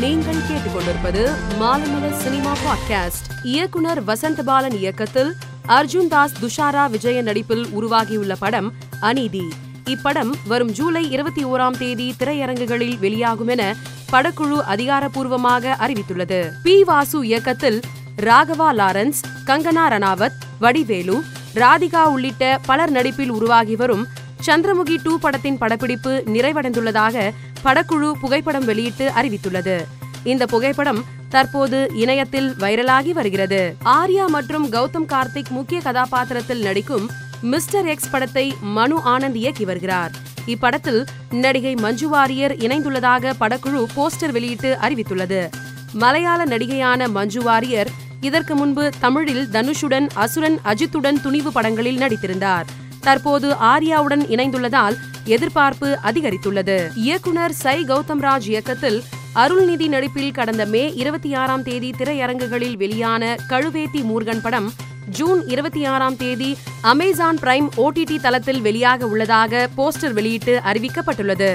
நீங்கள் கேட்டுக்கொண்டிருப்பது Maalaimalar cinema podcast. இயக்குனர் வசந்தபாலன் இயக்கத்தில் அர்ஜுன் தாஸ் துஷாரா விஜய நடிப்பில் உருவாகியுள்ள படம் அநீதி. இப்படம் வரும் ஜூலை இருபத்தி ஓராம் தேதி திரையரங்குகளில் வெளியாகும் என படக்குழு அதிகாரப்பூர்வமாக அறிவித்துள்ளது. பி வாசு இயக்கத்தில் ராகவா லாரன்ஸ் கங்கனா ரணாவத் வடிவேலு ராதிகா உள்ளிட்ட பலர் நடிப்பில் உருவாகி வரும் சந்திரமுகி டூ படத்தின் படப்பிடிப்பு நிறைவடைந்துள்ளதாக படக்குழு புகைப்படம் வெளியிட்டு அறிவித்துள்ளது. இந்த புகைப்படம் தற்போது இணையத்தில் வைரலாகி வருகிறது. ஆர்யா மற்றும் கௌதம் கார்த்திக் முக்கிய கதாபாத்திரத்தில் நடிக்கும் மிஸ்டர் எக்ஸ் படத்தை மனு ஆனந்த் இயக்கி வருகிறார். இப்படத்தில் நடிகை மஞ்சு வாரியர் இணைந்துள்ளதாக படக்குழு போஸ்டர் வெளியிட்டு அறிவித்துள்ளது. மலையாள நடிகையான மஞ்சு வாரியர் இதற்கு முன்பு தமிழில் தனுஷுடன் அசுரன் அஜித்துடன் துணிவு படங்களில் நடித்திருந்தார். தற்போது ஆர்யாவுடன் இணைந்துள்ளதால் எதிர்பார்ப்பு அதிகரித்துள்ளது. இயக்குனர் சை கௌதம்ராஜ் இயக்கத்தில் அருள்நிதி நடிப்பில் கடந்த மே இருபத்தி ஆறாம் தேதி திரையரங்குகளில் வெளியான கழுவேத்தி மூர்கன் படம் ஜூன் இருபத்தி ஆறாம் தேதி அமேசான் பிரைம் ஓடிடி தளத்தில் வெளியாக உள்ளதாக போஸ்டர் வெளியிட்டு அறிவிக்கப்பட்டுள்ளது.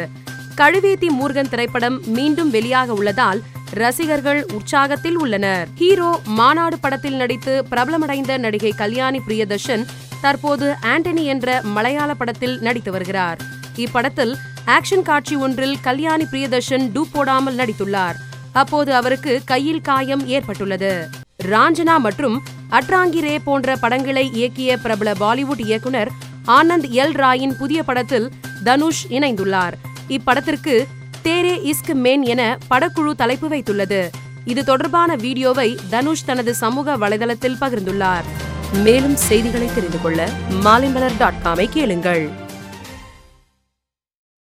கழுவேத்தி மூர்கன் திரைப்படம் மீண்டும் வெளியாக உள்ளதால் ரசிகர்கள் உற்சாகத்தில் உள்ளனர். ஹீரோ மாநாடு படத்தில் நடித்து பிரபலமடைந்த நடிகை கல்யாணி பிரியதர்ஷன் தற்போது ஆண்டனி என்ற மலையாள படத்தில் நடித்து வருகிறார். இப்படத்தில் ஆக்ஷன் காட்சி ஒன்றில் கல்யாணி பிரியதர்ஷன் டூப் போடாமல் நடித்துள்ளார். அப்போது அவருக்கு கையில் காயம் ஏற்பட்டுள்ளது. ராஞ்சனா மற்றும் அட்ராங்கி ரே போன்ற படங்களை இயக்கிய பிரபல பாலிவுட் இயக்குனர் ஆனந்த் எல். ராயின் புதிய படத்தில் தனுஷ் இணைந்துள்ளார். இப்படத்திற்கு தேரே இஸ்க் மேன் என படக்குழு தலைப்பு வைத்துள்ளது. இது தொடர்பான வீடியோவை தனுஷ் தனது சமூக வலைதளத்தில் பகிர்ந்துள்ளார். மேலும் செய்திகளை தெரிந்து கொள்ள மாலைமலர் டாட் காமை கேளுங்கள்.